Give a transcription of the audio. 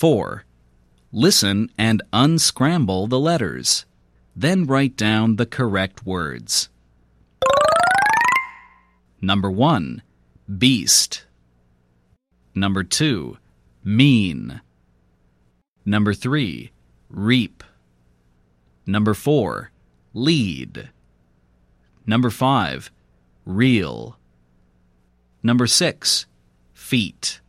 4. Listen and unscramble the letters. Then write down the correct words. Number 1. Beast. Number 2. Mean. Number 3. Reap. Number 4. Lead. Number 5. Real. Number 6. Feet.